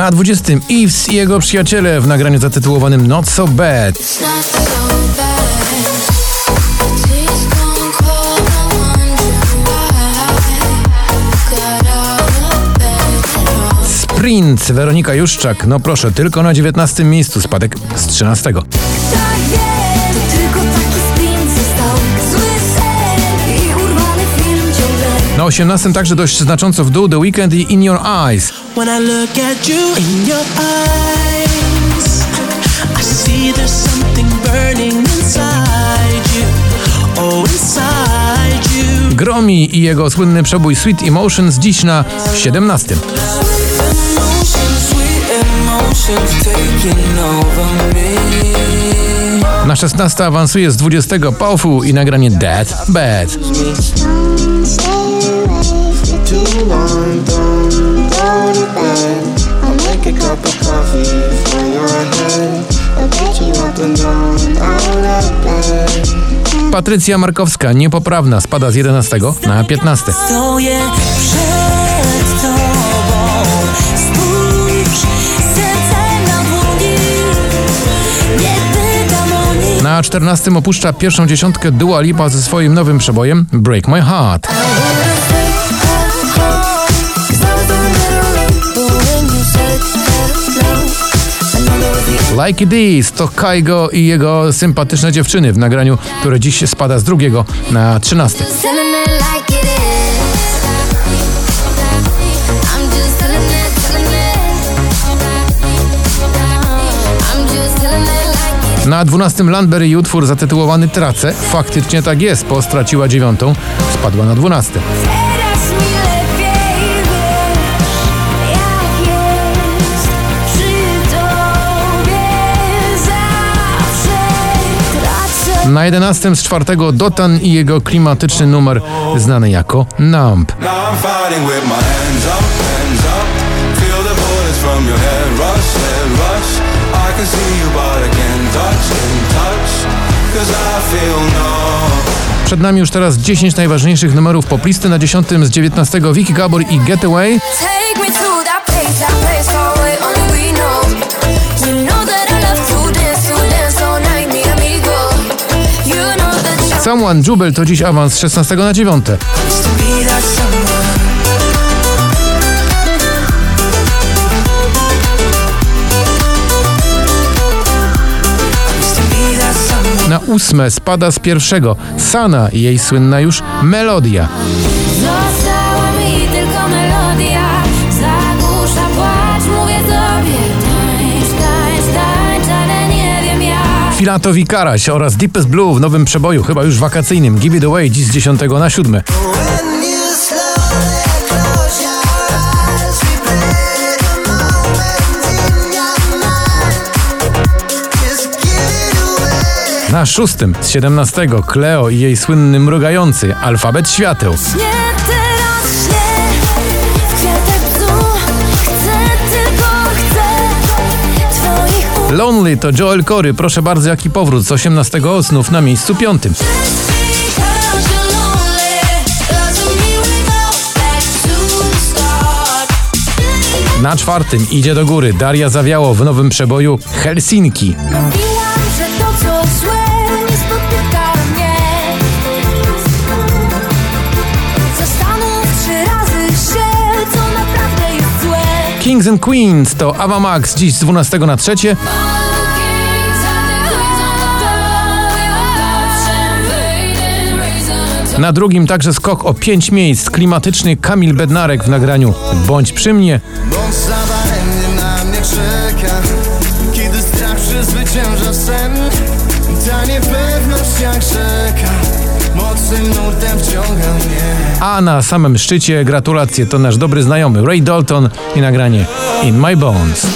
Na 20 Eves i jego przyjaciele w nagraniu zatytułowanym Not So Bad. Sprint Weronika Juszczak, no proszę, tylko na 19 miejscu, spadek z 13. 18 także dość znacząco w dół The Weekend i In Your Eyes. Oh, Gromi i jego słynny przebój Sweet Emotions dziś na 17. Na 16 awansuje z 20 Powerful i nagranie Dead Bad. Patrycja Markowska, niepoprawna, spada z 11 na 15. Na 14 opuszcza pierwszą dziesiątkę Dua Lipa ze swoim nowym przebojem Break My Heart. Like It Is to Kaigo i jego sympatyczne dziewczyny w nagraniu, które dziś spada z drugiego na 13. Na 12 Landberry i utwór zatytułowany Trace. Faktycznie tak jest, bo straciła dziewiątą, spadła na 12. Na 11 z czwartego Dotan i jego klimatyczny numer znany jako Numb. Przed nami już teraz 10 najważniejszych numerów poplisty. Na 10 z 19 Vicky Gabor i Getaway. Someone Jubel to dziś awans z 16 na 9. Na ósme spada z pierwszego Sana i jej słynna już melodia. Jak. Filatowi Karaś oraz Deepest Blue w nowym przeboju, chyba już wakacyjnym, Give It Away dziś z 10 na 7. Na szóstym z 17 Cleo i jej słynny mrugający alfabet świateł. Lonely to Joel Cory, proszę bardzo, jaki powrót z 18 znów na miejscu piątym. Na czwartym idzie do góry Daria Zawiało w nowym przeboju Helsinki. Kings and Queens to Ava Max dziś z 12 na 3. Na drugim także skok o 5 miejsc klimatyczny Kamil Bednarek w nagraniu Bądź przy mnie. Bądź na mnie czeka, kiedy strach przezwycięża sen. Ta niepewność jak rzeka, mocnym nurtem wciąga mnie. A na samym szczycie gratulacje to nasz dobry znajomy Ray Dalton i nagranie In My Bones.